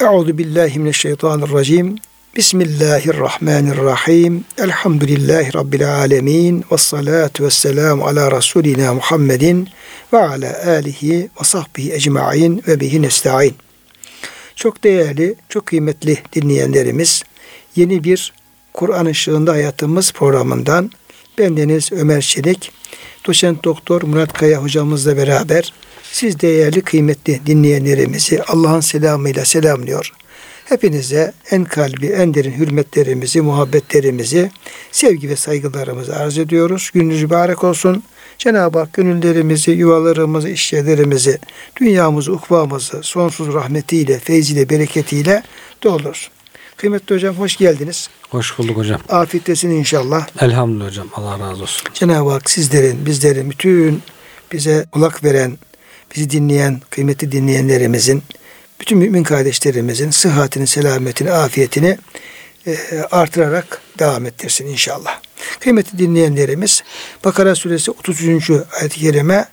Euzu billahi mineşşeytanirracim. Bismillahirrahmanirrahim. Elhamdülillahi rabbil alamin. Ves salatu vesselam ala rasulina Muhammedin ve ala alihi ve sahbihi ecmaîn ve bihi nestaîn. Çok değerli, çok kıymetli dinleyenlerimiz, yeni bir Kur'an ışığında hayatımız programından bendeniz Ömer Çelik, doçent doktor Murat Kaya hocamızla beraber siz değerli kıymetli dinleyenlerimizi Allah'ın selamıyla selamlıyor. Hepinize en kalbi, en derin hürmetlerimizi, muhabbetlerimizi, sevgi ve saygılarımızı arz ediyoruz. Gününüz mübarek olsun. Cenab-ı Hak gönüllerimizi, yuvalarımızı, işyerlerimizi, dünyamızı, ukvamızı sonsuz rahmetiyle, feyziyle, bereketiyle doldursun. Kıymetli hocam hoş geldiniz. Hoş bulduk hocam. Afiyettesin inşallah. Elhamdülillah hocam. Allah razı olsun. Cenab-ı Hak sizlerin, bizlerin, bütün bize kulak veren, bizi dinleyen, kıymetli dinleyenlerimizin, bütün mümin kardeşlerimizin sıhhatini, selametini, afiyetini e, artırarak devam ettirsin inşallah. Kıymetli dinleyenlerimiz Bakara suresi 33. ayet-i kerime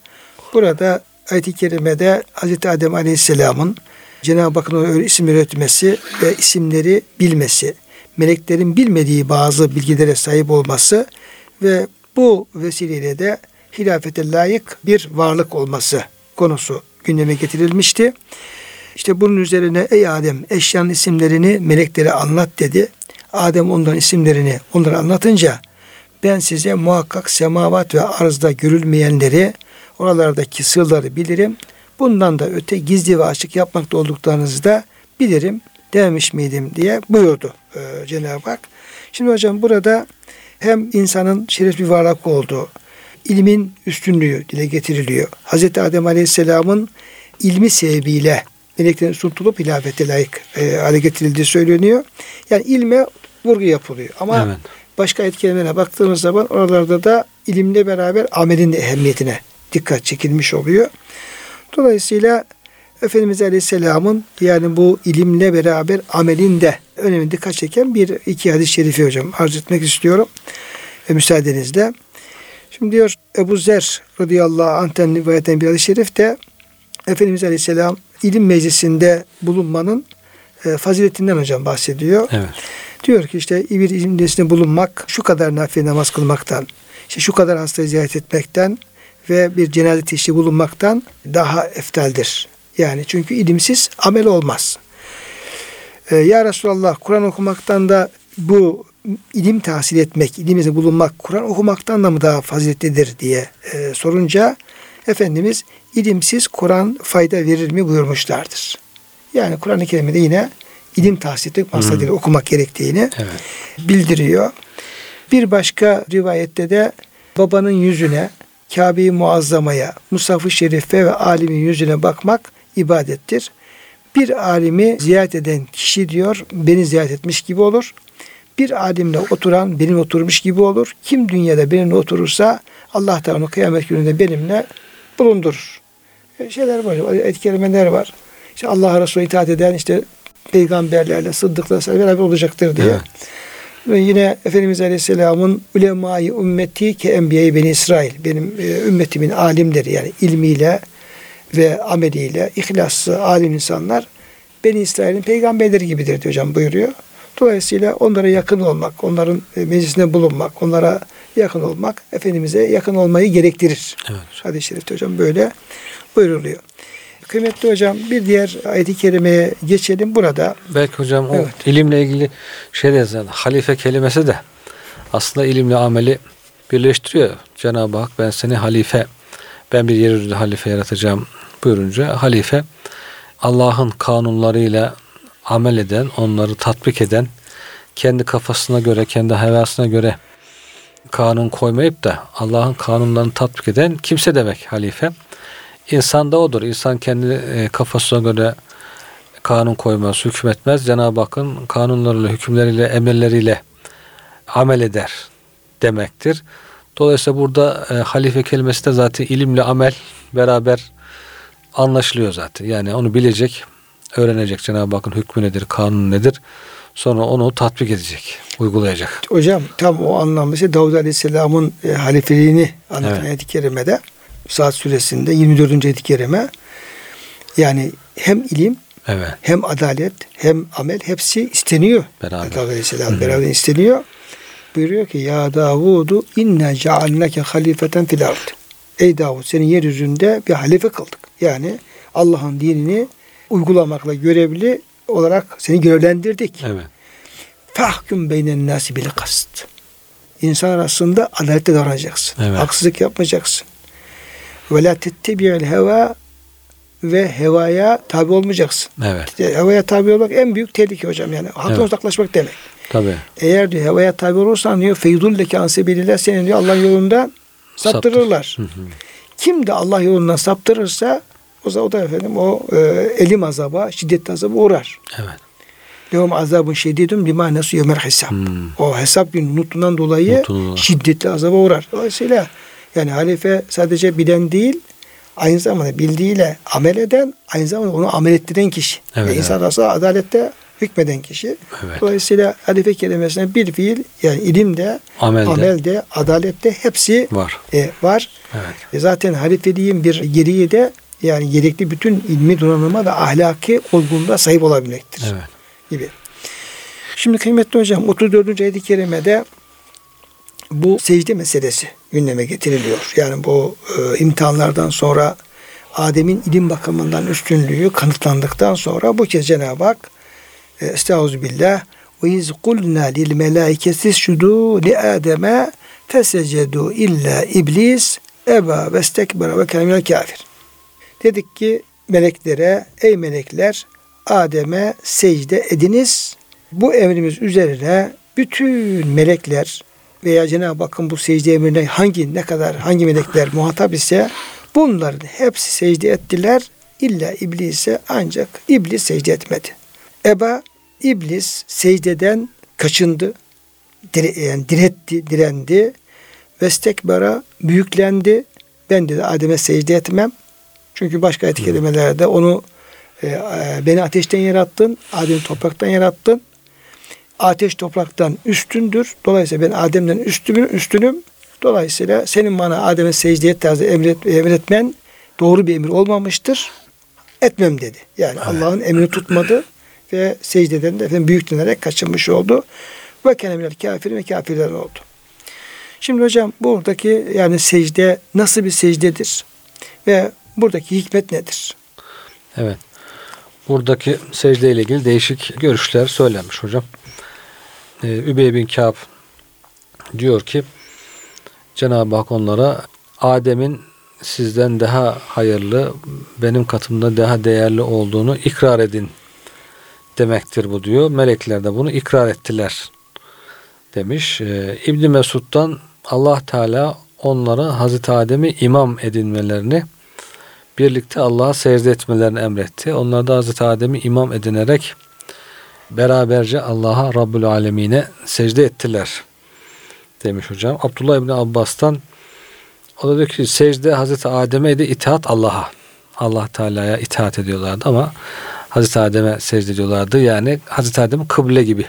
burada ayet-i kerimede Hz. Adem Aleyhisselam'ın Cenab-ı Hakk'ın öyle isim üretmesi ve isimleri bilmesi, meleklerin bilmediği bazı bilgilere sahip olması ve bu vesileyle de hilafete layık bir varlık olması konusu gündeme getirilmişti. İşte bunun üzerine ey Adem eşyanın isimlerini meleklere anlat dedi. Adem onların isimlerini onlara anlatınca ben size muhakkak semavat ve arzda görülmeyenleri oralardaki sırları bilirim. Bundan da öte gizli ve açık yapmakta olduklarınızı da bilirim demiş miydim diye buyurdu e, Cenab-ı Hak. Şimdi hocam burada hem insanın şeref bir varlık olduğu, ilmin üstünlüğü dile getiriliyor. Hz. Adem Aleyhisselam'ın ilmi sebebiyle meleklerin sunutulup hilafete layık e, hale getirildiği söyleniyor. Yani ilme vurgu yapılıyor. Ama evet. başka etkenlere baktığımız zaman oralarda da ilimle beraber amelin de ehemmiyetine dikkat çekilmiş oluyor. Dolayısıyla Efendimiz Aleyhisselam'ın yani bu ilimle beraber amelin de önemli dikkat çeken bir iki hadis-i şerifi hocam arz etmek istiyorum. Ve müsaadenizle. Şimdi diyor Ebu Zer radıyallahu anh'ten rivayet bir hadis-i şerif de Efendimiz Aleyhisselam ilim meclisinde bulunmanın e, faziletinden hocam bahsediyor. Evet. Diyor ki işte bir ilim meclisinde bulunmak şu kadar nafile namaz kılmaktan, işte şu kadar hastayı ziyaret etmekten ve bir cenaze teşhisi bulunmaktan daha eftaldir. Yani çünkü ilimsiz amel olmaz. Ee, ya Resulallah Kur'an okumaktan da bu ilim tahsil etmek, ilimizde bulunmak, Kur'an okumaktan da mı daha faziletlidir diye e, sorunca Efendimiz ilimsiz Kur'an fayda verir mi buyurmuşlardır. Yani Kur'an-ı Kerim'de yine ilim tahsil etmek maksadıyla hmm. okumak gerektiğini evet. bildiriyor. Bir başka rivayette de babanın yüzüne, Kabe-i Muazzama'ya, Musaf-ı Şerife ve alimin yüzüne bakmak ibadettir. Bir alimi ziyaret eden kişi diyor beni ziyaret etmiş gibi olur. Bir alimle oturan benim oturmuş gibi olur. Kim dünyada benimle oturursa Allah onu kıyamet gününde benimle bulundurur. E, şeyler var, etkelemeler var. İşte Allah'a Resulü'ne itaat eden işte peygamberlerle, sıddıklarla beraber olacaktır diye. Evet. Ve yine Efendimiz Aleyhisselam'ın ulemayı ümmeti ki enbiye beni İsrail. Benim e, ümmetimin alimleri yani ilmiyle ve ameliyle ihlaslı alim insanlar Beni İsrail'in peygamberleri gibidir diyor hocam buyuruyor. Dolayısıyla onlara yakın olmak, onların e, meclisinde bulunmak, onlara yakın olmak Efendimiz'e yakın olmayı gerektirir. Evet. Hadis-i şerifte hocam böyle buyuruluyor. Kıymetli hocam bir diğer ayet-i kerimeye geçelim burada. Belki hocam o evet. ilimle ilgili şey yazan halife kelimesi de aslında ilimle ameli birleştiriyor. Cenab-ı Hak ben seni halife ben bir yeryüzünde halife yaratacağım buyurunca halife Allah'ın kanunlarıyla amel eden, onları tatbik eden, kendi kafasına göre, kendi hevasına göre kanun koymayıp da Allah'ın kanunlarını tatbik eden kimse demek halife. İnsan da odur. İnsan kendi e, kafasına göre kanun koymaz, hükmetmez. Cenab-ı Hakk'ın kanunlarıyla, hükümleriyle, emirleriyle amel eder demektir. Dolayısıyla burada e, halife kelimesi de zaten ilimle amel beraber anlaşılıyor zaten. Yani onu bilecek, öğrenecek Cenab-ı Hakk'ın hükmü nedir, kanun nedir. Sonra onu tatbik edecek, uygulayacak. Hocam tam o anlamda işte Davud Aleyhisselam'ın e, halifeliğini anlatan evet. ayet-i kerimede Saat suresinde 24. ayet-i kerime yani hem ilim Evet. Hem adalet hem amel hepsi isteniyor. Beraber. Davud Aleyhisselam beraber isteniyor. Buyuruyor ki ya Davudu inna cealnake halifeten fil ard. Ey Davud seni yeryüzünde bir halife kıldık. Yani Allah'ın dinini uygulamakla görevli olarak seni görevlendirdik. Evet. Fahkum beynen nasi bil kast. İnsan arasında adaletli davranacaksın. Evet. Haksızlık yapmayacaksın. Ve la tettebi'il heva ve hevaya tabi olmayacaksın. Evet. Hevaya tabi olmak en büyük tehlike hocam yani. Haktan Evet. uzaklaşmak demek. Tabii. Eğer diyor hevaya tabi olursan diyor feydulleke ansebilillah seni diyor Allah yolundan saptırırlar. Hı hı. Kim de Allah yolundan saptırırsa o zaman o da efendim o e, elim azaba, şiddetli azaba uğrar. Evet. Lehum azabun şedidun bima nesu yevmel hesap. Hmm. O hesap günü unutundan dolayı Unutundan. şiddetli azaba uğrar. Dolayısıyla yani halife sadece bilen değil, aynı zamanda bildiğiyle amel eden, aynı zamanda onu amel ettiren kişi. Evet, Ve insan arasında adalette hükmeden kişi. Evet. Dolayısıyla halife kelimesine bir fiil yani ilimde, Amelde. amelde, adalette hepsi Var. e, var. Evet. E zaten halifeliğin bir gereği de yani gerekli bütün ilmi donanıma ve ahlaki olgunluğa sahip olabilmektir Evet. gibi. Şimdi kıymetli hocam 34. ayet-i kerimede bu secde meselesi gündeme getiriliyor. Yani bu e, imtihanlardan sonra Adem'in ilim bakımından üstünlüğü kanıtlandıktan sonra bu kez Cenab-ı Hak e, Estağfirullah ve iz kulna lil melaiketi şudu li Adem'e fesecedu illa iblis eba ve stekbera ve kâminel kafir. Dedik ki meleklere ey melekler Adem'e secde ediniz. Bu emrimiz üzerine bütün melekler veya Cenab-ı Hakk'ın bu secde emrine hangi ne kadar hangi melekler muhatap ise bunların hepsi secde ettiler. İlla iblise ancak iblis secde etmedi. Eba iblis secdeden kaçındı. Dire, yani diretti, direndi. Vestekbara büyüklendi. Ben dedi Adem'e secde etmem. Çünkü başka ayet kelimelerde onu e, e, beni ateşten yarattın, Adem'i topraktan yarattın. Ateş topraktan üstündür. Dolayısıyla ben Adem'den üstümüm, üstünüm. Dolayısıyla senin bana Adem'e secde et tarzı emret, emretmen doğru bir emir olmamıştır. Etmem dedi. Yani Allah'ın emrini tutmadı ve secdeden de efendim büyüklenerek kaçınmış oldu. Ve keneminel kafirin ve kafirlerin oldu. Şimdi hocam buradaki yani secde nasıl bir secdedir? Ve buradaki hikmet nedir? Evet. Buradaki secde ile ilgili değişik görüşler söylenmiş hocam. Ee, Übey bin Kâb diyor ki Cenab-ı Hak onlara Adem'in sizden daha hayırlı, benim katımda daha değerli olduğunu ikrar edin demektir bu diyor. Melekler de bunu ikrar ettiler demiş. Ee, İbn Mesud'dan Allah Teala onlara Hazreti Adem'i imam edinmelerini birlikte Allah'a secde etmelerini emretti. Onlar da Hazreti Adem'i imam edinerek beraberce Allah'a Rabbül Alemine secde ettiler demiş hocam. Abdullah İbni Abbas'tan o da diyor ki secde Hazreti Adem'e de itaat Allah'a. Allah Teala'ya itaat ediyorlardı ama Hazreti Adem'e secde ediyorlardı. Yani Hazreti Adem kıble gibi.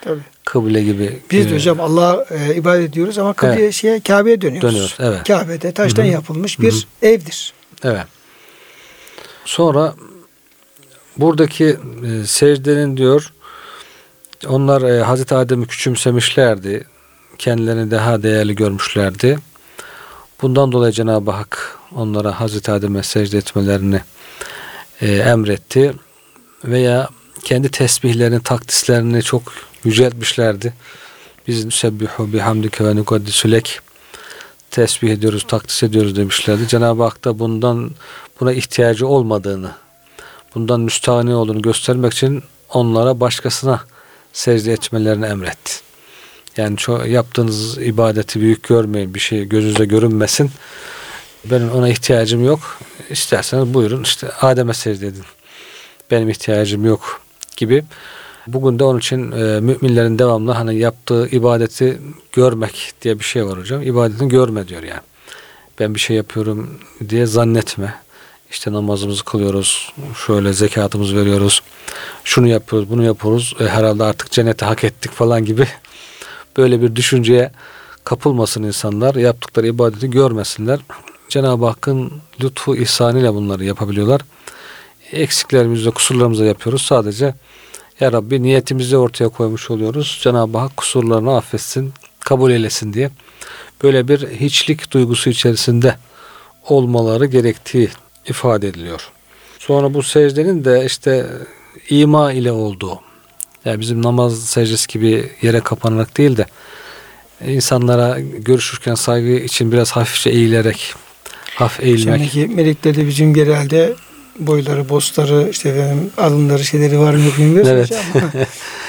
Tabii. Kıble gibi. Biz de hocam Allah'a e, ibadet ediyoruz ama kıbleye Evet. şeye Kabe'ye dönüyoruz. Dönüyoruz, evet. Kabe'de taştan Hı hı. yapılmış bir evdir. Evet. Sonra buradaki e, secdenin diyor onlar e, Hazreti Adem'i küçümsemişlerdi. Kendilerini daha değerli görmüşlerdi. Bundan dolayı Cenab-ı Hak onlara Hazreti Adem'e secde etmelerini e, emretti. Veya kendi tesbihlerini, takdislerini çok yüceltmişlerdi. Biz nusebbihu bihamdike ve nukaddisülek tesbih ediyoruz, takdis ediyoruz demişlerdi. Cenab-ı Hak da bundan buna ihtiyacı olmadığını, bundan müstahane olduğunu göstermek için onlara başkasına secde etmelerini emretti. Yani çok yaptığınız ibadeti büyük görmeyin, bir şey gözünüze görünmesin. Benim ona ihtiyacım yok. İsterseniz buyurun işte Adem'e secde edin. Benim ihtiyacım yok gibi. Bugün de onun için e, müminlerin devamlı hani yaptığı ibadeti görmek diye bir şey var hocam. İbadetini görme diyor yani. Ben bir şey yapıyorum diye zannetme. İşte namazımızı kılıyoruz, şöyle zekatımızı veriyoruz, şunu yapıyoruz, bunu yapıyoruz. E, herhalde artık cenneti hak ettik falan gibi böyle bir düşünceye kapılmasın insanlar. Yaptıkları ibadeti görmesinler. Cenab-ı Hakk'ın lütfu ihsanıyla bunları yapabiliyorlar. eksiklerimizle, kusurlarımızla yapıyoruz. Sadece Ya Rabbi niyetimizi ortaya koymuş oluyoruz. Cenab-ı Hak kusurlarını affetsin, kabul eylesin diye. Böyle bir hiçlik duygusu içerisinde olmaları gerektiği ifade ediliyor. Sonra bu secdenin de işte ima ile olduğu. Yani bizim namaz secdesi gibi yere kapanarak değil de insanlara görüşürken saygı için biraz hafifçe eğilerek hafif eğilmek. Şimdiki meleklerde bizim genelde boyları, bostları, işte efendim alınları, şeyleri var mı yok bilmiyoruz Evet.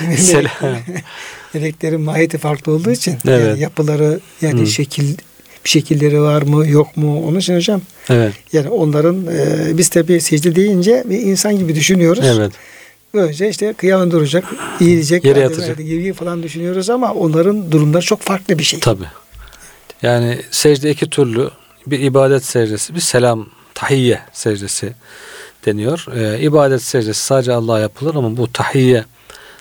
Selam. meleklerin mahiyeti farklı olduğu için Evet. yani yapıları yani Hı. şekil bir şekilleri var mı yok mu onun için hocam Evet. yani onların e, biz tabi secde deyince bir insan gibi düşünüyoruz. Evet. Böylece işte kıyamın duracak, eğilecek, Yere yatacak. gibi falan düşünüyoruz ama onların durumları çok farklı bir şey. Tabi. Yani secde iki türlü. Bir ibadet secdesi, bir selam, tahiyye secdesi deniyor. Ee, ibadet secdesi sadece Allah'a yapılır ama bu tahiyye,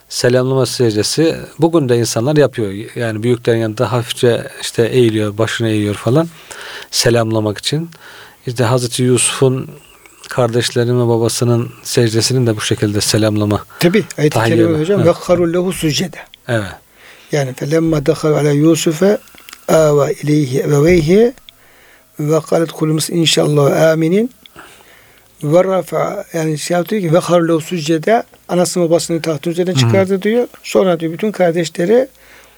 selamlama secdesi bugün de insanlar yapıyor. Yani büyüklerin yanında hafifçe işte eğiliyor, başını eğiyor falan selamlamak için. İşte Hazreti Yusuf'un kardeşlerinin ve babasının secdesinin de bu şekilde selamlama. Tabi ayet-i kerime hocam Evet. ve karul lehu sucede. Evet. Yani felemma dehal ala Yusuf'e ava ileyhi ebeveyhi ve kalet kulumuz inşallah aminin ve rafa yani şey yapıyor ki ve karlu succede anasını babasını tahtın üzerine çıkardı diyor. Sonra diyor bütün kardeşleri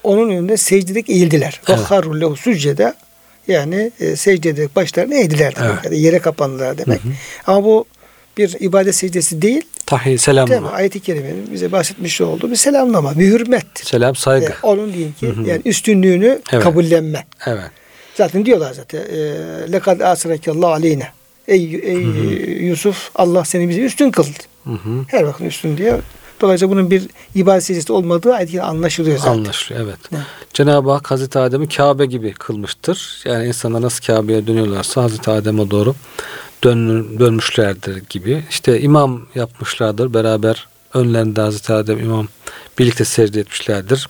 onun önünde secdedik eğildiler. Ve Evet. karlu succede yani e, secdede başlarını eğdiler. Evet. Yani yere kapandılar demek. Ama bu bir ibadet secdesi değil. Tahiyye, Değil mi? selamlama. Ayet-i kerimenin bize bahsetmiş olduğu bir selamlama, bir hürmet. Selam, saygı. E, onun diyeyim ki Hı hı. yani üstünlüğünü Evet. kabullenme. Evet. Zaten diyorlar zaten. E, Lekad asrakallahu aleyne. Ey, ey Yusuf Allah seni bize üstün kıldı. Hı hı. Her bakın üstün diyor. Dolayısıyla bunun bir ibadet secdesi olmadığı ayet anlaşılıyor zaten. Anlaşılıyor evet. Evet. Cenab-ı Hak Hazreti Adem'i Kabe gibi kılmıştır. Yani insanlar nasıl Kabe'ye dönüyorlarsa Hazreti Adem'e doğru dön, dönmüşlerdir gibi. İşte imam yapmışlardır. Beraber önlerinde Hazreti Adem imam birlikte secde etmişlerdir.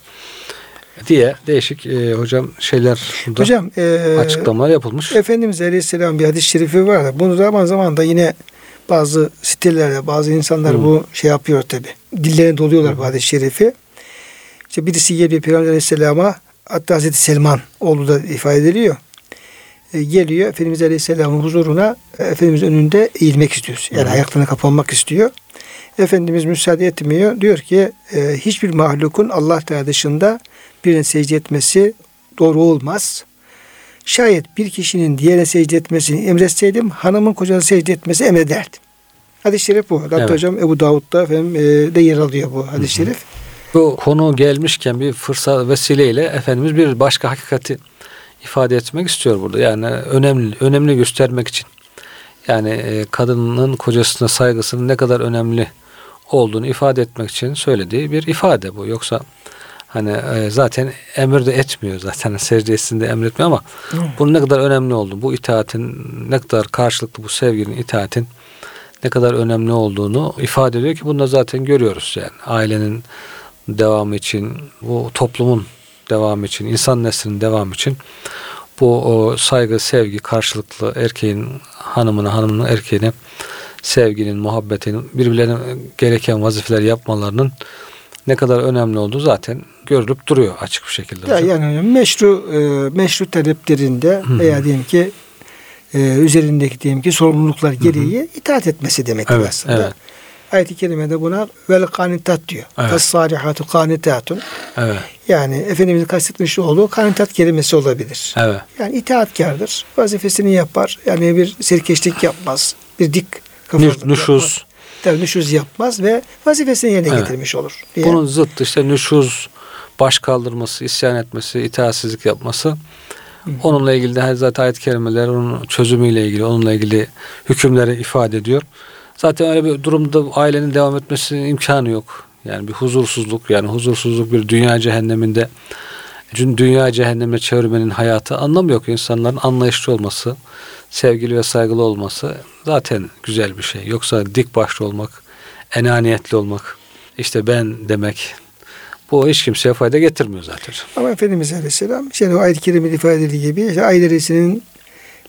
Diye değişik e, hocam şeyler burada Hocam e, açıklamalar yapılmış. Efendimiz Aleyhisselam bir hadis-i şerifi var da bunu zaman zaman da yine bazı sitelerde bazı insanlar Hı. bu şey yapıyor tabi. Dillerine doluyorlar bu hadis-i şerifi. İşte birisi geliyor Peygamber Aleyhisselam'a hatta Hazreti Selman oğlu da ifade ediliyor. E, geliyor Efendimiz Aleyhisselam'ın huzuruna e, Efendimiz önünde eğilmek istiyor. Yani Hı. ayaklarına kapanmak istiyor. Efendimiz müsaade etmiyor. Diyor ki e, hiçbir mahlukun Allah Teala dışında birine secde etmesi doğru olmaz. Şayet bir kişinin diğerine secde etmesini emretseydim hanımın kocasına secde etmesi emrederdim. Hadis-i şerif bu. Hatta Evet. hocam Ebu Davud'da efendim, e, de yer alıyor bu hadis-i şerif. Bu konu gelmişken bir fırsat vesileyle Efendimiz bir başka hakikati ifade etmek istiyor burada. Yani önemli önemli göstermek için. Yani e, kadının kocasına saygısının ne kadar önemli olduğunu ifade etmek için söylediği bir ifade bu. Yoksa hani e, zaten emir de etmiyor zaten. Secdesinde emretmiyor ama bunun ne kadar önemli olduğunu, bu itaatin ne kadar karşılıklı bu sevginin, itaatin ne kadar önemli olduğunu ifade ediyor ki bunu da zaten görüyoruz yani. Ailenin devamı için, bu toplumun devamı için, insan neslinin devamı için bu o saygı, sevgi karşılıklı erkeğin hanımına, hanımının erkeğine sevginin, muhabbetin, birbirlerine gereken vazifeler yapmalarının ne kadar önemli olduğu zaten görülüp duruyor açık bir şekilde. Ya yani meşru e, meşru taleplerinde Hı hı. veya diyelim ki e, üzerindeki diyelim ki sorumluluklar gereği itaat etmesi demek Evet, aslında. evet. Ayet-i kerimede buna vel kanitat diyor. Evet. Fes-salihatu kanitatun. Evet, Yani Efendimizin kastetmiş olduğu kanitat kelimesi olabilir. evet, Yani itaatkardır. Vazifesini yapar. Yani bir serkeşlik yapmaz. Bir dik kafalık Nüş- yapmaz. Tabii nüşuz yapmaz ve vazifesini yerine Evet. getirmiş olur. diye. Bunun zıttı işte nüşuz, baş kaldırması, isyan etmesi, itaatsizlik yapması. Onunla ilgili de zaten ayet-i kerimeler onun çözümüyle ilgili, onunla ilgili hükümleri ifade ediyor. Zaten öyle bir durumda ailenin devam etmesinin imkanı yok. Yani bir huzursuzluk, yani huzursuzluk bir dünya cehenneminde dünya cehennemine çevirmenin hayatı anlamı yok. İnsanların anlayışlı olması, sevgili ve saygılı olması zaten güzel bir şey. Yoksa dik başlı olmak, enaniyetli olmak, işte ben demek bu hiç kimseye fayda getirmiyor zaten. Ama Efendimiz Aleyhisselam işte o ayet-i kerimede ifade edildiği gibi işte aile reisinin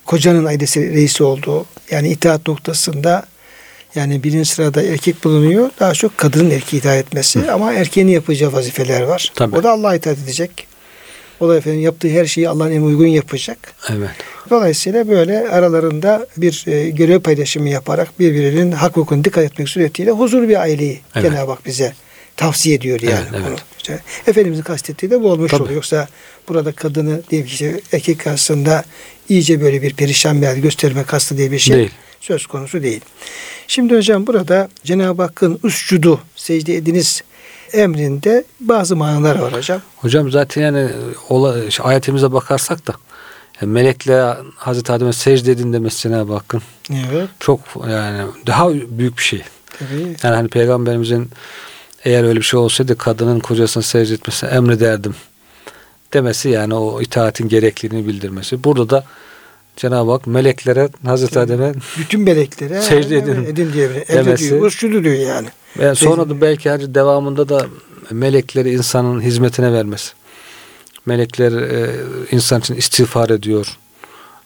kocanın ailesi reisi olduğu yani itaat noktasında Yani birinci sırada erkek bulunuyor. Daha çok kadının erkeğe itaat etmesi. Ama erkeğin yapacağı vazifeler var. Tabii. O da Allah'a itaat edecek. O da efendim yaptığı her şeyi Allah'ın emrine uygun yapacak. Evet. Dolayısıyla böyle aralarında bir e, görev paylaşımı yaparak birbirinin hak hukukuna dikkat etmek suretiyle huzurlu bir aileyi Evet. Cenab-ı Hak bize tavsiye ediyor yani. Evet, evet. İşte Efendimizin kastettiği de bu olmuş Tabii. oluyor. Yoksa burada kadını diyelim ki işte erkek karşısında iyice böyle bir perişan bir hal gösterme kastı diye bir şey Değil. söz konusu değil. Şimdi hocam burada Cenab-ı Hakk'ın üscudu secde ediniz emrinde bazı manalar var hocam. Hocam zaten yani ola, şu ayetimize bakarsak da yani melekle Hazreti Adem'e secde edin demesi Cenab-ı Hakk'ın Evet. çok yani daha büyük bir şey. Tabii. Yani hani peygamberimizin eğer öyle bir şey olsaydı kadının kocasına secde etmesini emrederdim demesi yani o itaatin gerekliliğini bildirmesi. Burada da Cenab-ı Hak meleklere Hazreti Adem'e Bütün meleklere Secde edin edin diye bir emrediyor. Üscudu diyor yani. ve sonra da belki hani devamında da melekleri insanın hizmetine vermesi. Melekler e, insan için istiğfar ediyor.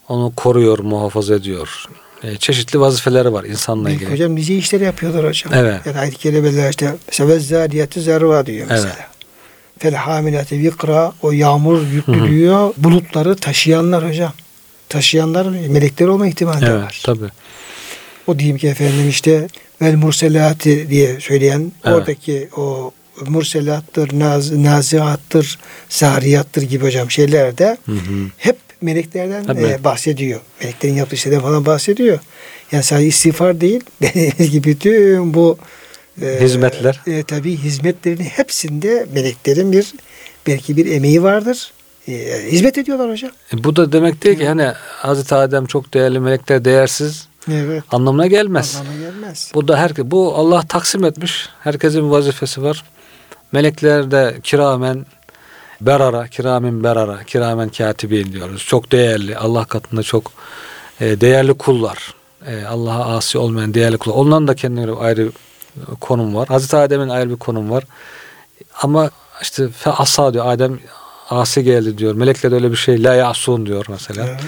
Onu koruyor, muhafaza ediyor. E, çeşitli vazifeleri var insanla ilgili. hocam nice işleri yapıyorlar hocam. Evet. Yani ayet-i kerimeler işte mesela zariyatı zerva diyor mesela. Evet. Fel hamilati vikra o yağmur yüklü diyor. Bulutları taşıyanlar hocam. Taşıyanlar melekler olma ihtimali Evet, var. tabii. O diyeyim ki efendim işte vel murselati diye söyleyen Evet. oradaki o murselattır, naz, naziattır, zariyattır gibi hocam şeylerde Hı hı. hep meleklerden Tabii. e, bahsediyor. Meleklerin yaptığı şeyden falan bahsediyor. Yani sadece istiğfar değil, dediğiniz gibi bütün bu e, Hizmetler. E, tabii hizmetlerin hepsinde meleklerin bir belki bir emeği vardır. E, hizmet ediyorlar hocam. E, bu da demek değil ki hani Hazreti Adem çok değerli, melekler değersiz Evet. anlamına gelmez. Anlamına gelmez. Bu da herke bu Allah taksim etmiş. Herkesin vazifesi var. Melekler de kiramen berara, kiramin berara, kiramen katibin diyoruz. Çok değerli. Allah katında çok e, değerli kullar. E, Allah'a asi olmayan değerli kullar. Onların da kendileri ayrı konum var. Hazreti Adem'in ayrı bir konum var. Ama işte fe asa diyor. Adem asi geldi diyor. Melekler de öyle bir şey la yasun diyor mesela. Evet.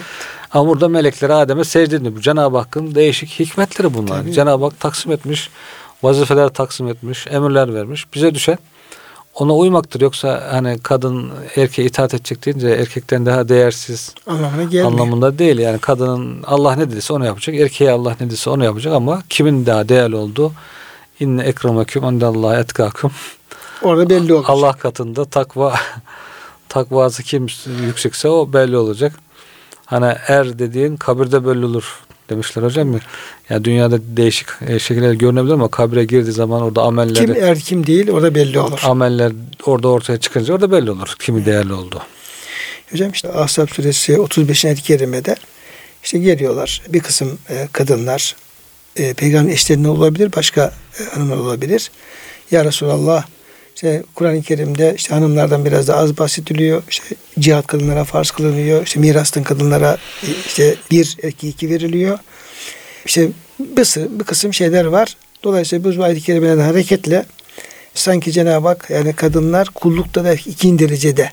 Ama burada melekler Adem'e secde ediyor. Cenab-ı Hakk'ın değişik hikmetleri bunlar. Tabii. Cenab-ı Hak taksim etmiş, vazifeler taksim etmiş, emirler vermiş. Bize düşen ona uymaktır. Yoksa hani kadın erkeğe itaat edecek deyince erkekten daha değersiz Anlamına anlamında değil. Yani kadının Allah ne dediyse onu yapacak. Erkeğe Allah ne dediyse onu yapacak ama kimin daha değerli olduğu inne ekremeküm indallahi etkâküm. Orada belli olacak. Allah katında takva takvası kim yüksekse o belli olacak. Hani er dediğin kabirde belli olur demişler hocam ya. Ya dünyada değişik e, şekiller görünebilir ama kabire girdiği zaman orada amelleri Kim er kim değil orada belli olur. ameller orada ortaya çıkınca orada belli olur kimi değerli oldu. Hocam işte Ahzab suresi 35. ayet-i kerimede işte geliyorlar bir kısım e, kadınlar e, peygamber eşlerine olabilir başka e, hanımlar olabilir. Ya Resulallah işte Kur'an-ı Kerim'de işte hanımlardan biraz da az bahsediliyor. İşte cihat kadınlara farz kılınıyor. İşte mirastan kadınlara e, işte bir erkeği iki veriliyor. İşte bir, bir kısım şeyler var. Dolayısıyla bu ayet-i kerimelerden hareketle sanki Cenab-ı Hak yani kadınlar kullukta da ikinci derecede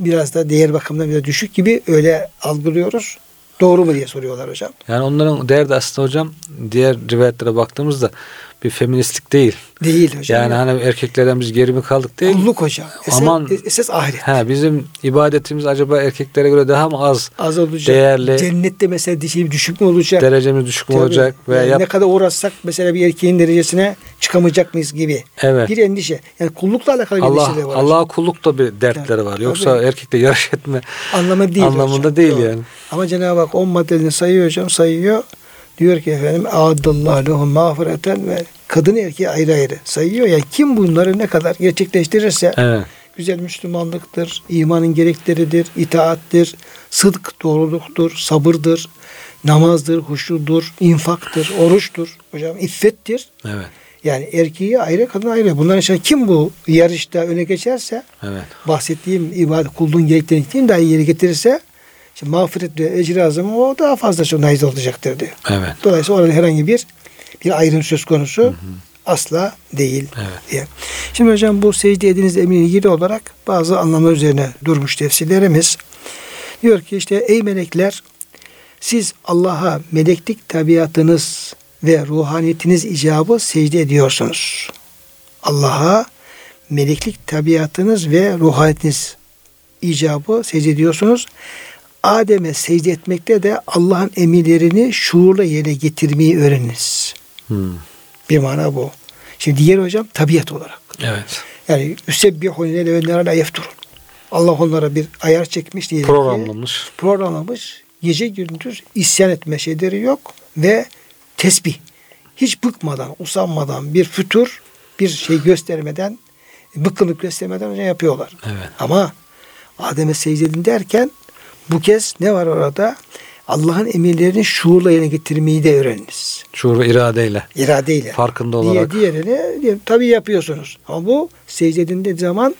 biraz da değer bakımından biraz düşük gibi öyle algılıyoruz. Doğru mu diye soruyorlar hocam. Yani onların değeri de aslında hocam diğer rivayetlere baktığımızda bir feministlik değil. Değil hocam. Yani hani erkeklerden biz geri mi kaldık değil. Kulluk hocam. Esas, Aman- esas ahiret. Ha bizim ibadetimiz acaba erkeklere göre daha mı az Az olacak. değerli. Cennette mesela dişi düşük mü olacak? derecemiz düşük mü Tabii. olacak veya Yani yap- ne kadar uğraşsak mesela bir erkeğin derecesine çıkamayacak mıyız gibi. Evet. Bir endişe. Yani kullukla alakalı bir Allah endişe de var. Allah'a kulluk da bir dertleri var. Tabii. Yoksa erkekle yarış etme Anlamı değil. anlamında hocam. değil Doğru. yani. Ama Cenab-ı Hak on maddelerini sayıyor hocam sayıyor. Diyor ki efendim adallahu mağfireten ve kadın erkeği ayrı ayrı sayıyor. Yani kim bunları ne kadar gerçekleştirirse Evet. güzel Müslümanlıktır, imanın gerekleridir, itaattir, sıdk, doğruluktur, sabırdır, namazdır, huşudur, infaktır, oruçtur, hocam iffettir. Evet. Yani erkeği ayrı, kadın ayrı. Bunların içinde kim bu yarışta öne geçerse, Evet. bahsettiğim ibadet kulluğun gereklerini daha iyi yere getirirse, işte mağfiret ve ecri azamı o daha fazla naiz olacaktır diyor. Evet. Dolayısıyla orada herhangi bir bir ayrım söz konusu asla değil Evet. diye. Şimdi hocam bu secde ediniz emriyle ilgili olarak bazı anlamlar üzerine durmuş tefsirlerimiz. Diyor ki işte ey melekler siz Allah'a meleklik tabiatınız ve ruhaniyetiniz icabı secde ediyorsunuz. Allah'a meleklik tabiatınız ve ruhaniyetiniz icabı secde ediyorsunuz. Adem'e secde etmekte de Allah'ın emirlerini şuurla yerine getirmeyi öğreniniz. Hmm. Bir mana bu. Şimdi diğer hocam tabiat olarak. Evet. Yani üsebbihune levenlere la yefturun. Allah onlara bir ayar çekmiş diye. Programlamış. Programlamış. Gece gündüz isyan etme şeyleri yok ve tesbih. Hiç bıkmadan, usanmadan bir fütur, bir şey göstermeden, bıkkınlık göstermeden önce yapıyorlar. Evet. Ama Adem'e secde derken bu kez ne var orada? Allah'ın emirlerini şuurla yerine getirmeyi de öğreniniz. Şuur ve iradeyle. İradeyle. Farkında olarak. diğer, tabii yapıyorsunuz. Ama bu secde edildiği zaman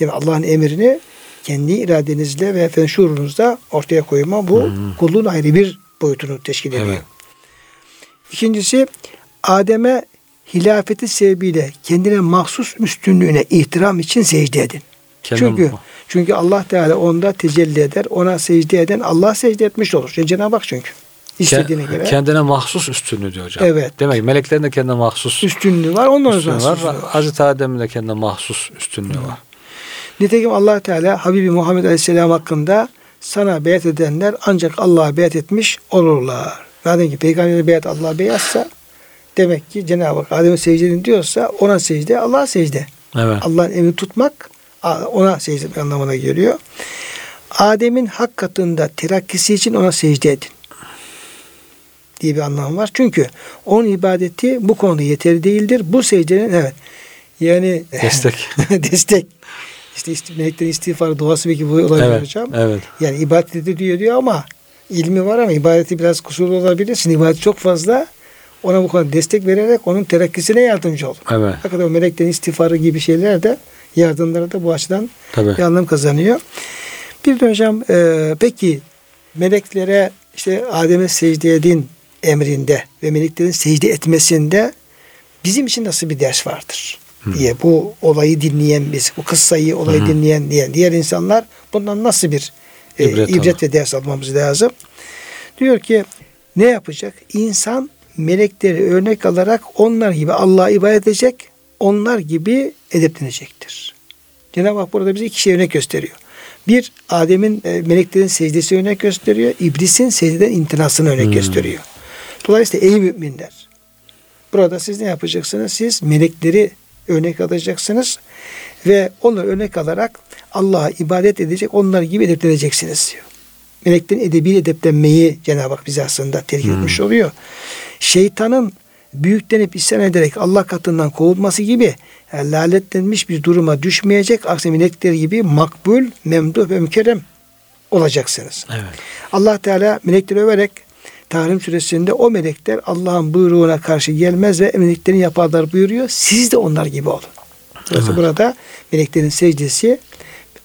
yani Allah'ın emrini kendi iradenizle ve efendim şuurunuzda ortaya koyma bu kulluğun ayrı bir boyutunu teşkil ediyor. Evet. İkincisi Adem'e hilafeti sebebiyle kendine mahsus üstünlüğüne ihtiram için secde edin. Kendi çünkü mu- çünkü Allah Teala onda tecelli eder. Ona secde eden Allah secde etmiş olur. Yani Cenab-ı Hak çünkü. istediğine göre Kendine mahsus üstünlüğü diyor hocam. Evet. Demek ki meleklerin de kendine mahsus üstünlüğü var. Ondan üstünlüğü sonra var. Hazreti Adem'in de kendine mahsus üstünlüğü var. Nitekim allah Teala Habibi Muhammed Aleyhisselam hakkında sana beyat edenler ancak Allah'a beyat etmiş olurlar. Madem ki peygamberine beyat Allah'a beyatsa demek ki Cenab-ı Hak Adem'e secde diyorsa ona secde, Allah'a secde. Evet. Allah'ın emrini tutmak ona secde etmek anlamına geliyor. Adem'in hak katında terakkisi için ona secde edin diye bir anlam var. Çünkü onun ibadeti bu konuda yeterli değildir. Bu secdenin evet yani Destek. destek. İşte ist- meleklerin istiğfarı duası belki bu olabilir evet. hocam. Evet. Yani ibadet ediyor diyor ama ilmi var ama ibadeti biraz kusurlu olabilir. Şimdi ibadet çok fazla. Ona bu konuda destek vererek onun terakkisine yardımcı olur. Evet. Hakikaten meleklerin istiğfarı gibi şeyler de yardımları da bu açıdan Tabii. bir anlam kazanıyor. Bir de hocam e, peki meleklere işte Adem'e secde edin emrinde ve meleklerin secde etmesinde bizim için nasıl bir ders vardır diye bu olayı dinleyen biz, bu kıssayı olayı dinleyen diye diğer insanlar bundan nasıl bir e, İbret ibret, ve ders almamız lazım? Diyor ki ne yapacak? İnsan melekleri örnek alarak onlar gibi Allah'a ibadet edecek, onlar gibi edeplenecektir. Cenab-ı Hak burada bize iki şey örnek gösteriyor. Bir, Adem'in e, meleklerin secdesi örnek gösteriyor. İblisin secdeden imtinasını örnek gösteriyor. Dolayısıyla ey müminler, burada siz ne yapacaksınız? Siz melekleri örnek alacaksınız ve onları örnek alarak Allah'a ibadet edecek, onlar gibi edepleneceksiniz diyor. Meleklerin edebi edeplenmeyi Cenab-ı Hak bize aslında telkin etmiş oluyor. Şeytanın büyüklenip isyan ederek Allah katından kovulması gibi yani lanetlenmiş bir duruma düşmeyecek. Aksine melekler gibi makbul, memduh ve mükerrem olacaksınız. Evet. Allah Teala melekleri överek Tahrim suresinde o melekler Allah'ın buyruğuna karşı gelmez ve meleklerin yaparlar buyuruyor. Siz de onlar gibi olun. Dolayısıyla burada meleklerin secdesi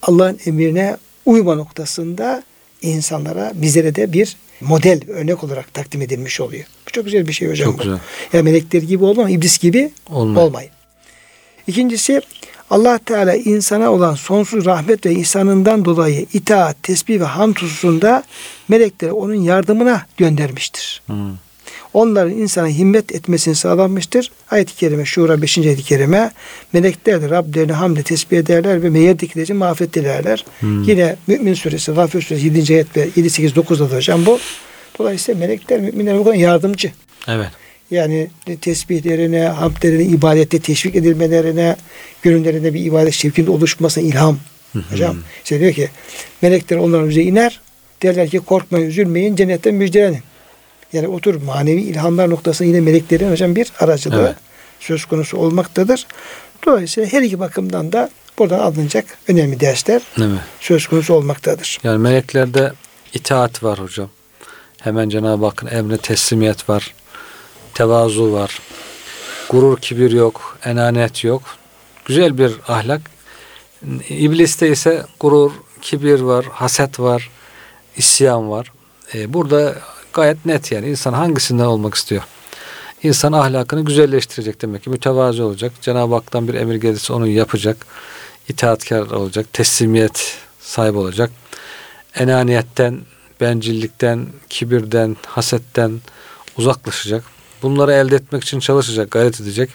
Allah'ın emrine uyma noktasında insanlara bizlere de bir model örnek olarak takdim edilmiş oluyor. Bu çok güzel bir şey hocam. Çok bu. güzel. Ya melekler gibi olma, iblis gibi Olmayın. olmayın. İkincisi Allah Teala insana olan sonsuz rahmet ve ihsanından dolayı itaat, tesbih ve hamd hususunda melekleri onun yardımına göndermiştir. Hı. Onların insana himmet etmesini sağlanmıştır. Ayet-i kerime Şura 5. ayet-i kerime melekler de Rablerini hamle tesbih ederler ve meyyedekileri mağfiret dilerler. Yine Mümin suresi, Gafir suresi 7. ayet ve 7, 8, 9'da da hocam bu. Dolayısıyla melekler müminlere bu kadar yardımcı. Evet. Yani tesbihlerine, hamdlerine, ibadette teşvik edilmelerine, gönüllerinde bir ibadet şevkinde oluşmasına ilham. Hocam işte diyor ki melekler onların üzerine iner. Derler ki korkmayın, üzülmeyin, cennetten müjdelenin. Yani otur manevi ilhamlar noktasında yine meleklerin hocam bir aracılığı Evet. söz konusu olmaktadır. Dolayısıyla her iki bakımdan da buradan alınacak önemli dersler Evet. söz konusu olmaktadır. Yani meleklerde itaat var hocam. Hemen Cenab-ı Hakk'ın emrine teslimiyet var. Tevazu var. Gurur, kibir yok. Enanet yok. Güzel bir ahlak. İbliste ise gurur, kibir var, haset var, isyan var. Ee, burada gayet net yani insan hangisinden olmak istiyor? İnsan ahlakını güzelleştirecek demek ki mütevazi olacak. Cenab-ı Hak'tan bir emir gelirse onu yapacak. İtaatkar olacak. Teslimiyet sahibi olacak. Enaniyetten, bencillikten, kibirden, hasetten uzaklaşacak. bunları elde etmek için çalışacak, gayret edecek.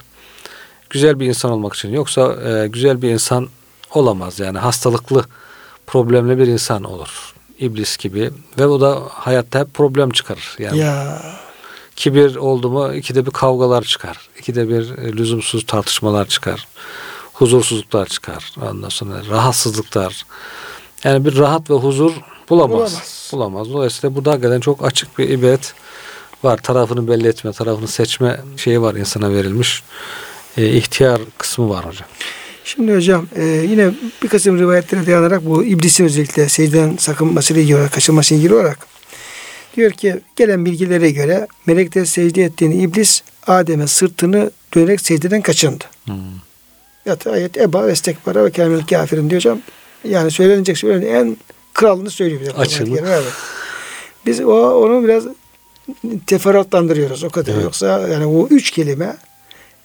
Güzel bir insan olmak için. Yoksa e, güzel bir insan olamaz. Yani hastalıklı, problemli bir insan olur. İblis gibi. Ve bu da hayatta hep problem çıkarır. Yani Ya kibir oldu mu ikide bir kavgalar çıkar. İkide bir e, lüzumsuz tartışmalar çıkar. Huzursuzluklar çıkar. Ondan sonra rahatsızlıklar. Yani bir rahat ve huzur bulamaz. Bulamaz. Bulamaz. Dolayısıyla burada hakikaten çok açık bir ibret var. Tarafını belli etme, tarafını seçme şeyi var insana verilmiş. E, ihtiyar kısmı var hocam. Şimdi hocam e, yine bir kısım rivayetlere dayanarak bu iblisin özellikle secden sakınmasıyla ilgili olarak, kaçınmasıyla ilgili olarak diyor ki gelen bilgilere göre melekler secde ettiğini iblis Adem'e sırtını dönerek secdeden kaçındı. Hmm. Yat ayet eba ve estekbara ve kâmel kafirin diyor hocam. Yani söylenecek söylenin en kralını söylüyor. bize. Evet. Biz o onu biraz teferruatlandırıyoruz o kadar. Evet. Yoksa yani o üç kelime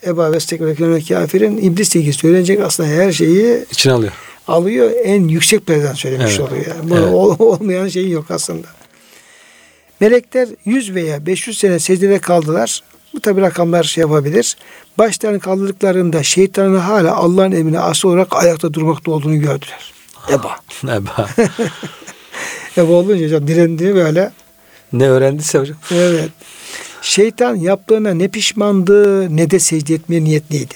eba ve estekbara ve kafirin iblisle ilgili söylenecek aslında her şeyi İçine alıyor. alıyor. En yüksek perden söylemiş Evet. oluyor. Yani. Bu Evet. ol- olmayan şey yok aslında. Melekler 100 veya 500 sene secdede kaldılar. Bu tabi rakamlar şey yapabilir. Başlarını kaldırdıklarında şeytanın hala Allah'ın emrine asıl olarak ayakta durmakta olduğunu gördüler. Eba. Eba. Eba olunca hocam direndi böyle. ne öğrendiyse hocam. Evet. Şeytan yaptığına ne pişmandı ne de secde etmeye niyetliydi.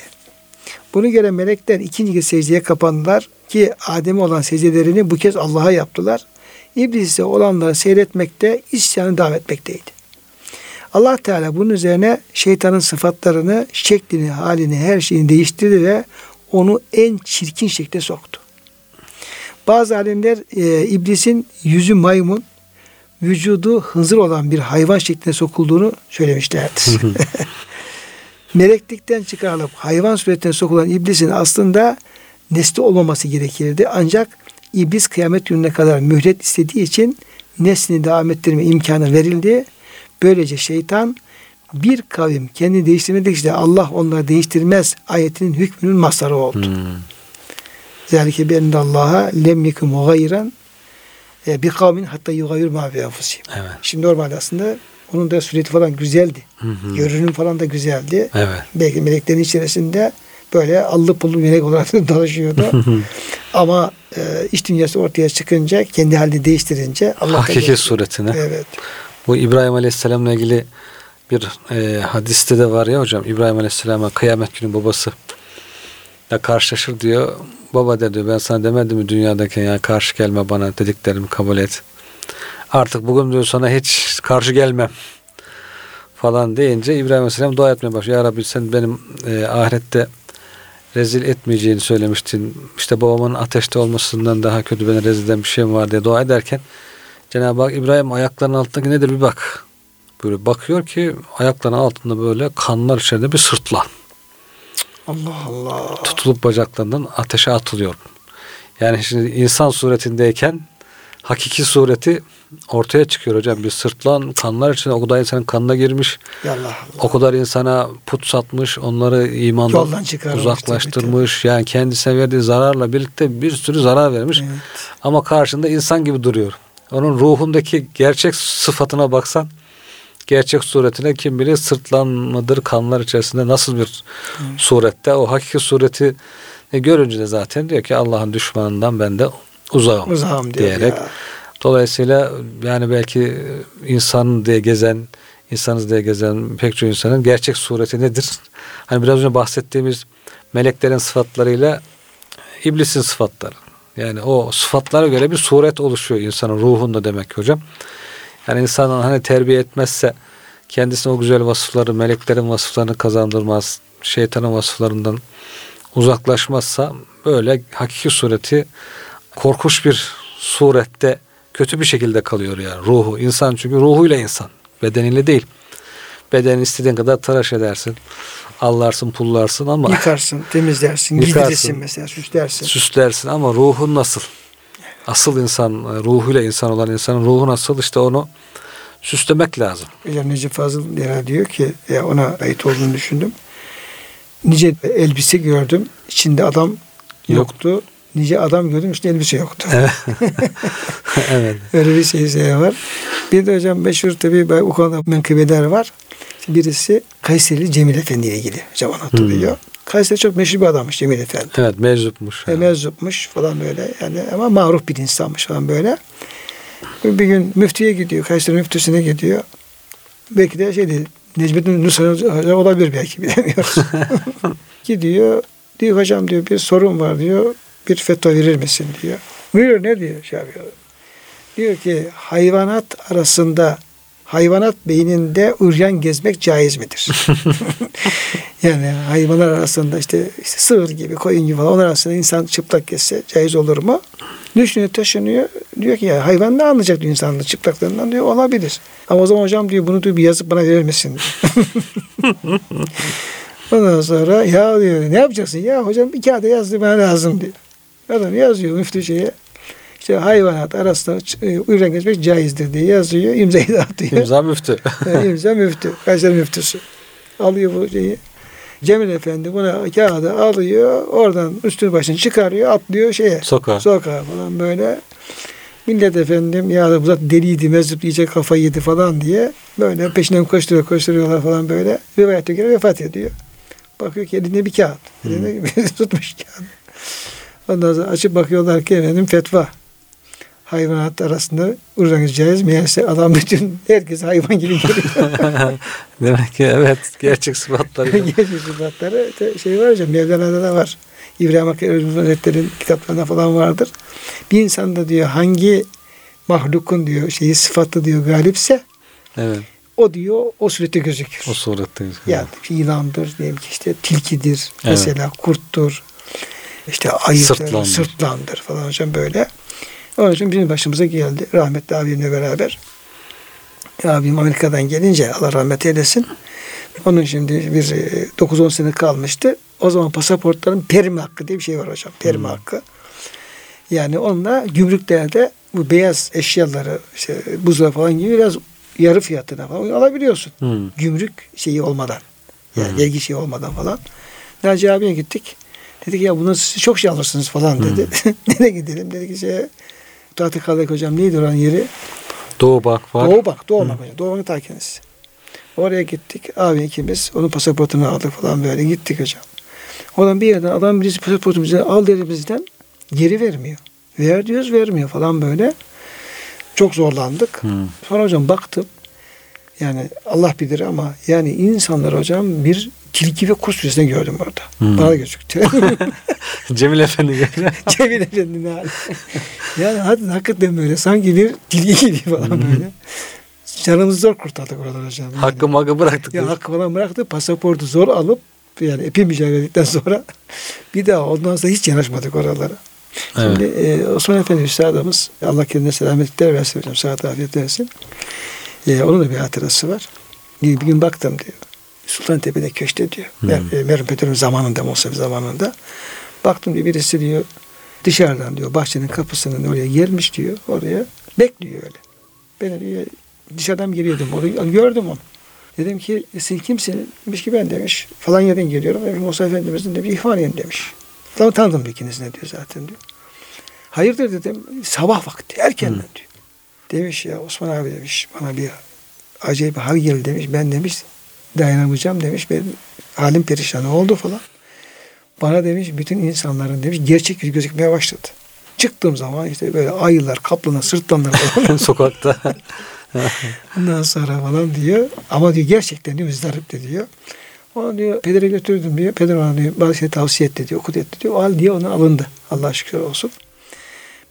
Bunu gören melekler ikinci kez secdeye kapandılar ki Adem'e olan secdelerini bu kez Allah'a yaptılar. İblis ise olanları seyretmekte, isyanı davet etmekteydi. Allah Teala bunun üzerine şeytanın sıfatlarını, şeklini, halini, her şeyini değiştirdi ve onu en çirkin şekle soktu. Bazı alimler e, iblisin yüzü maymun, vücudu hınzır olan bir hayvan şekline sokulduğunu söylemişlerdir. Meleklikten çıkarılıp hayvan suretine sokulan iblisin aslında nesli olmaması gerekirdi. Ancak iblis kıyamet gününe kadar mühlet istediği için neslini devam ettirme imkanı verildi. Böylece şeytan bir kavim kendini değiştirmedikçe Allah onları değiştirmez ayetinin hükmünün masarı oldu. Hmm. Zalike bi enne Allah'a lem yekum gayran bir kavmin hatta yugayir ma bi enfusihim. Evet. Şimdi normalde aslında onun da sureti falan güzeldi. Hı hı. Görünüm falan da güzeldi. Evet. Belki meleklerin içerisinde böyle allı pullu melek olarak dolaşıyordu. Ama e, iç dünyası ortaya çıkınca kendi halini değiştirince Allah Hakiki suretine. Evet. Bu İbrahim Aleyhisselam'la ilgili bir e, hadiste de var ya hocam. İbrahim Aleyhisselam'a kıyamet günü babası da karşılaşır diyor. Baba dedi ben sana demedim mi dünyadayken ya karşı gelme bana dediklerimi kabul et. Artık bugün diyor sana hiç karşı gelmem falan deyince İbrahim Aleyhisselam dua etmeye başlıyor. Ya Rabbi sen benim e, ahirette rezil etmeyeceğini söylemiştin. İşte babamın ateşte olmasından daha kötü beni rezil eden bir şey mi var diye dua ederken Cenab-ı Hak İbrahim ayaklarının altındaki nedir bir bak. Böyle bakıyor ki ayaklarının altında böyle kanlar içerisinde bir sırtlan. Allah Allah. Tutulup bacaklarından ateşe atılıyor. Yani şimdi insan suretindeyken hakiki sureti ortaya çıkıyor hocam. Bir sırtlan kanlar içinde o kadar insanın kanına girmiş. Ya Allah Allah. O kadar insana put satmış, onları imandan uzaklaştırmış. Yani kendisine verdiği zararla birlikte bir sürü zarar vermiş. Evet. Ama karşında insan gibi duruyor. Onun ruhundaki gerçek sıfatına baksan gerçek suretine kim bilir sırtlan mıdır kanlar içerisinde nasıl bir surette o hakiki sureti görünce de zaten diyor ki Allah'ın düşmanından ben de uzağım, Uzağım diyerek. ya. Dolayısıyla yani belki insan diye gezen insanız diye gezen pek çok insanın gerçek sureti nedir? Hani biraz önce bahsettiğimiz meleklerin sıfatlarıyla iblisin sıfatları. Yani o sıfatlara göre bir suret oluşuyor insanın ruhunda demek ki hocam. Yani insanın hani terbiye etmezse kendisine o güzel vasıfları, meleklerin vasıflarını kazandırmaz, şeytanın vasıflarından uzaklaşmazsa böyle hakiki sureti korkunç bir surette kötü bir şekilde kalıyor yani ruhu. İnsan çünkü ruhuyla insan. Bedeniyle değil. Bedeni istediğin kadar tıraş edersin. Allarsın, pullarsın ama Yıkarsın, temizlersin, Yıkarsın. giydirirsin mesela, süslersin. süslersin ama ruhun nasıl? Asıl insan, ruhuyla insan olan insanın ruhu nasıl? İşte onu süslemek lazım. Hocam Necip Fazıl Yara diyor ki ya ona ait olduğunu düşündüm. Nice elbise gördüm. içinde adam yoktu. Nice adam gördüm. içinde elbise yoktu. evet. Öyle bir şey, şey var. Bir de hocam meşhur tabii bu konuda menkıbeler var. Birisi Kayserili Cemil Efendi ile ilgili hocam anlatılıyor. Kayseri çok meşhur bir adammış Cemil Efendi. Evet meczupmuş. E, meczupmuş falan böyle yani ama maruf bir insanmış falan böyle. Bir gün müftüye gidiyor. Kayseri müftüsüne gidiyor. Belki de şeydi Necmettin Nusra Hoca olabilir belki bilemiyoruz. gidiyor. Diyor hocam diyor bir sorun var diyor. Bir fetva verir misin diyor. Buyur ne diyor şey yapıyor. Diyor ki hayvanat arasında hayvanat beyninde üryan gezmek caiz midir? yani hayvanlar arasında işte, işte sığır gibi, koyun gibi falan onlar arasında insan çıplak gezse caiz olur mu? Düşünüyor, taşınıyor. Diyor ki ya hayvan ne anlayacak diyor insanın çıplaklığından diyor olabilir. Ama o zaman hocam diyor bunu diyor bir yazıp bana verir misin? Ondan sonra ya diyor ne yapacaksın? Ya hocam bir kağıda yazdı bana lazım diyor. Adam yazıyor müftü şeye. İşte hayvanat arasında e, uyuran geçmek caizdir diye yazıyor. İmzayı da atıyor. İmza müftü. E, İmza müftü. Kayseri müftüsü. Alıyor bu şeyi. Cemil Efendi buna kağıdı alıyor. Oradan üstünü başını çıkarıyor. Atlıyor şeye. Sokağa. Sokağa falan böyle. Millet efendim ya bu zaten deliydi, mezzup yiyecek kafayı yedi falan diye böyle peşinden koşturuyor, koşturuyorlar falan böyle. Rivayete göre vefat ediyor. Bakıyor ki elinde bir kağıt. Elinde bir tutmuş kağıt. Ondan sonra açıp bakıyorlar ki efendim fetva. Hayvanat arasında urganız caiz. Meğerse adam bütün herkes hayvan gibi görüyor. Demek ki evet gerçek sıfatları. Gerçek sıfatları şey var hocam Mevlana'da da var. İbrahim Hakkı Hazretleri'nin kitaplarında falan vardır. Bir insan da diyor hangi mahlukun diyor şeyi sıfatı diyor galipse evet. o diyor o surette gözükür. O surette gözüküyor. Yani yılandır diyelim ki işte tilkidir Evet. mesela kurttur işte ayıdır Sırtlandır. sırtlandır, falan hocam böyle. Onun için bizim başımıza geldi rahmetli abimle beraber. Abim Amerika'dan gelince Allah rahmet eylesin. Onun şimdi bir e, 9-10 sene kalmıştı. O zaman pasaportların permi hakkı diye bir şey var hocam. Permi hakkı. Yani onunla gümrüklerde bu beyaz eşyaları işte buzdolabı falan gibi biraz yarı fiyatına falan alabiliyorsun. Hı. Gümrük şeyi olmadan. Yani Hı. vergi şeyi olmadan falan. Naci abiye gittik. Dedik ya bunu siz çok şey alırsınız falan dedi. Nereye gidelim? Dedik işte Tahtı kaldık hocam. Neydi oranın yeri? Doğu bak var. Doğu bak. Doğu bak hocam. Doğu bakın ta kendisi. Oraya gittik. Abi ikimiz onun pasaportunu aldık falan böyle. Gittik hocam. Oradan bir yerden adam birisi pasaportumuzu aldı elimizden. Geri vermiyor. Ver diyoruz vermiyor falan böyle. Çok zorlandık. Hı. Sonra hocam baktım. Yani Allah bilir ama yani insanlar hocam bir tilki ve kuş sürüsünü gördüm orada. Hmm. Bana gözüktü. Cemil Efendi geldi. Cemil Efendi'nin hali. Yani hadi hakikaten böyle sanki bir tilki gibi falan böyle. Canımızı zor kurtardık oradan hocam. Yani. Hakkı makı bıraktık. Ya hakkı falan bıraktı. Pasaportu zor alıp yani epey mücadele ettikten sonra bir daha ondan sonra hiç yanaşmadık oralara. Evet. Şimdi e, Osman Efendi Üstadımız Allah kendine selametlikler versin hocam. Sıhhat afiyet versin. E, onun da bir hatırası var. Bir, bir gün baktım diyor. Sultantepe'de köşte diyor. Hmm. Mer e, Meryem Petrol'ün zamanında Musa zamanında. Baktım diyor birisi diyor dışarıdan diyor bahçenin kapısının oraya gelmiş diyor. Oraya bekliyor öyle. Ben diyor dışarıdan geliyordum. Orayı gördüm onu. Dedim ki e, sen kimsin? Demiş ki ben demiş. Falan yerden geliyorum. Demiş, Musa Efendimizin de bir ihvaniyim demiş. Tamam tanıdım ikiniz ne diyor zaten diyor. Hayırdır dedim. Sabah vakti erkenden Hı. diyor. Demiş ya Osman abi demiş bana bir acayip hal geldi demiş. Ben demiş dayanamayacağım demiş. Benim halim perişan oldu falan. Bana demiş bütün insanların demiş gerçek yüzü gözükmeye başladı. Çıktığım zaman işte böyle ayılar, kaplanlar, sırtlanlar falan. Sokakta. Ondan sonra falan diyor. Ama diyor gerçekten diyor müzdarip de diyor. Onu diyor pedere götürdüm diyor. Peder ona diyor bazı şey tavsiye etti diyor. Okudu etti diyor. O hal diye ona alındı. Allah şükür olsun.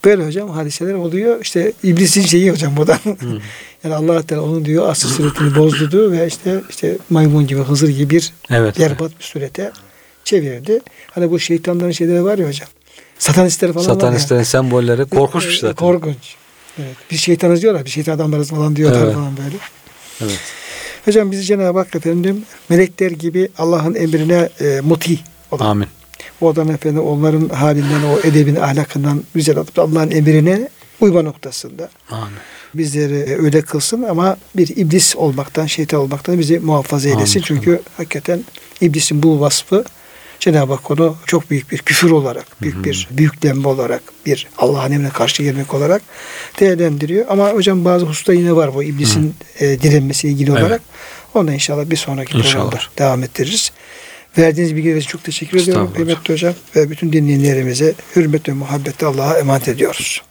Böyle hocam hadiseler oluyor. İşte iblisin şeyi hocam bu da. yani Allah Teala onun diyor asıl suretini bozdudu ve işte işte maymun gibi Hızır gibi bir evet. berbat bir surete çevirdi. Hani bu şeytanların şeyleri var ya hocam. Satanistler falan var ya. Satanistlerin sembolleri korkunç bir şey zaten. Korkunç. Evet. Bir şeytanız diyorlar. Bir şeytan adamlarız falan diyorlar Evet. falan böyle. Evet. Hocam bizi Cenab-ı Hak efendim melekler gibi Allah'ın emrine e, muti olan. Amin. O adam efendi onların halinden, o edebin ahlakından güzel alıp Allah'ın emrine uyma noktasında. Amin. Bizleri e, öyle kılsın ama bir iblis olmaktan, şeytan olmaktan bizi muhafaza eylesin. Amin. Çünkü hakikaten iblisin bu vasfı Cenab-ı Hak onu çok büyük bir küfür olarak, büyük Hı-hı. bir büyüklenme olarak, bir Allah'ın emrine karşı gelmek olarak değerlendiriyor. Ama hocam bazı hususta yine var bu iblisin Hı-hı. e, direnmesiyle ilgili evet. olarak. Onu inşallah bir sonraki inşallah. programda devam ettiririz. Verdiğiniz bilgiler için çok teşekkür ediyorum kıymetli hocam. Ve bütün dinleyenlerimize hürmet ve muhabbette Allah'a emanet ediyoruz.